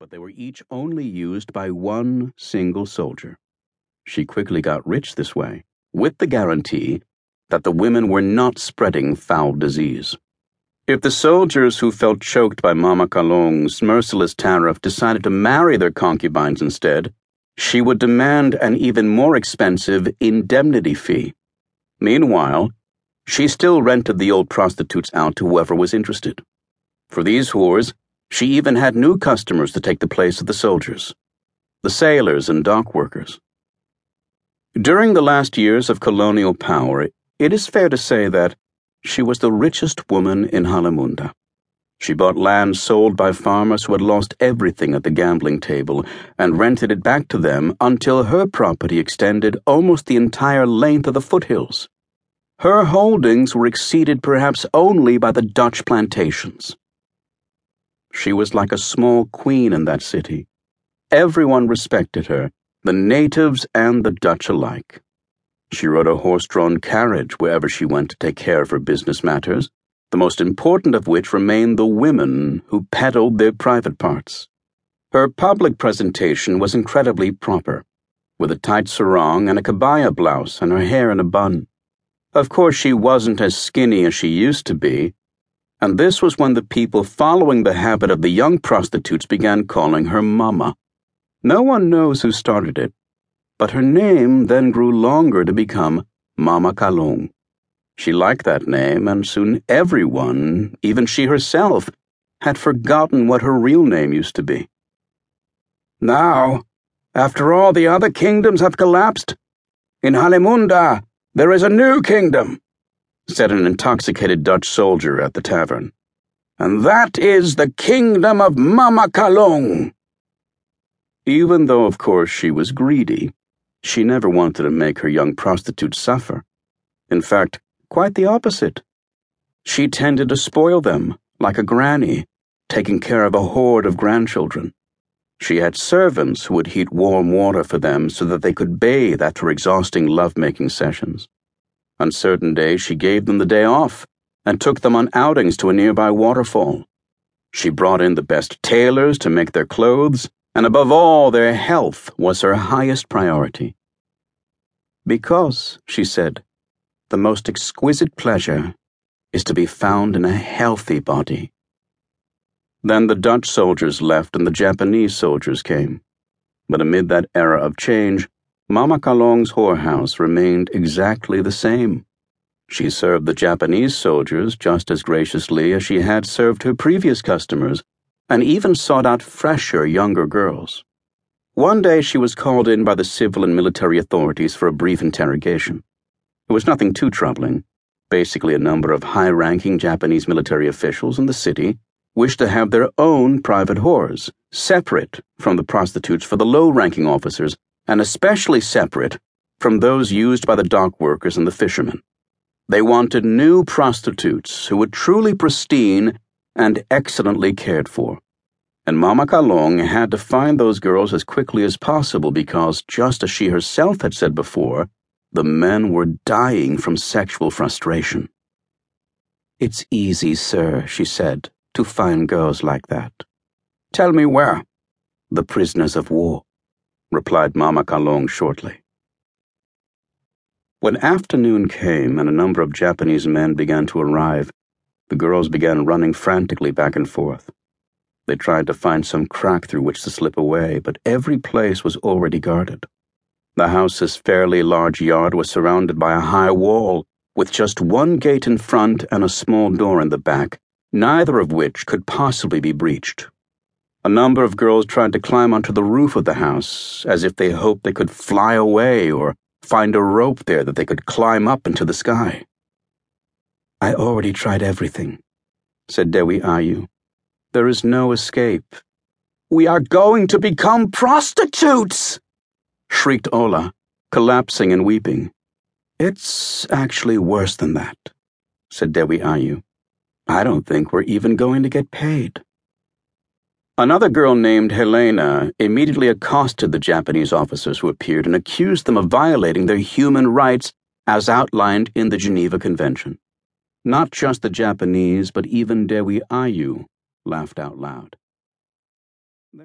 but they were each only used by one single soldier. She quickly got rich this way, with the guarantee that the women were not spreading foul disease. If the soldiers who felt choked by Mama Kalong's merciless tariff decided to marry their concubines instead, she would demand an even more expensive indemnity fee. Meanwhile, she still rented the old prostitutes out to whoever was interested. For these whores, she even had new customers to take the place of the soldiers the sailors and dock workers. During the last years of colonial power, it is fair to say that she was the richest woman in Halimunda. She bought land sold by farmers who had lost everything at the gambling table and rented it back to them until her property extended almost the entire length of the foothills. Her holdings were exceeded perhaps only by the Dutch plantations. She was like a small queen in that city. Everyone respected her, the natives and the Dutch alike. She rode a horse drawn carriage wherever she went to take care of her business matters, the most important of which remained the women who peddled their private parts. Her public presentation was incredibly proper, with a tight sarong and a kebaya blouse and her hair in a bun. Of course, she wasn't as skinny as she used to be, and this was when the people following the habit of the young prostitutes began calling her Mama. No one knows who started it, but her name then grew longer to become Mama Kalong. She liked that name, and soon everyone, even she herself, had forgotten what her real name used to be. Now, after all the other kingdoms have collapsed, in Halimunda there is a new kingdom said an intoxicated Dutch soldier at the tavern. And that is the kingdom of Mama Kalong. Even though, of course, she was greedy, she never wanted to make her young prostitutes suffer. In fact, quite the opposite. She tended to spoil them, like a granny, taking care of a horde of grandchildren. She had servants who would heat warm water for them so that they could bathe after exhausting love-making sessions. On certain days, she gave them the day off and took them on outings to a nearby waterfall. She brought in the best tailors to make their clothes, and above all, their health was her highest priority. Because, she said, the most exquisite pleasure is to be found in a healthy body. Then the Dutch soldiers left and the Japanese soldiers came. But amid that era of change, Mama Kalong's whorehouse remained exactly the same. She served the Japanese soldiers just as graciously as she had served her previous customers, and even sought out fresher, younger girls. One day she was called in by the civil and military authorities for a brief interrogation. It was nothing too troubling. Basically, a number of high ranking Japanese military officials in the city wished to have their own private whores, separate from the prostitutes for the low ranking officers and especially separate from those used by the dock workers and the fishermen. They wanted new prostitutes who were truly pristine and excellently cared for. And Mama Kalong had to find those girls as quickly as possible because, just as she herself had said before, the men were dying from sexual frustration. It's easy, sir, she said, to find girls like that. Tell me where. The prisoners of war replied Mama Kalong shortly. When afternoon came and a number of Japanese men began to arrive, the girls began running frantically back and forth. They tried to find some crack through which to slip away, but every place was already guarded. The house's fairly large yard was surrounded by a high wall, with just one gate in front and a small door in the back, neither of which could possibly be breached. A number of girls tried to climb onto the roof of the house, as if they hoped they could fly away or find a rope there that they could climb up into the sky. I already tried everything, said Dewi Ayu. There is no escape. We are going to become prostitutes! shrieked Ola, collapsing and weeping. It's actually worse than that, said Dewi Ayu. I don't think we're even going to get paid. Another girl named Helena immediately accosted the Japanese officers who appeared and accused them of violating their human rights as outlined in the Geneva Convention. Not just the Japanese, but even Dewi Ayu laughed out loud.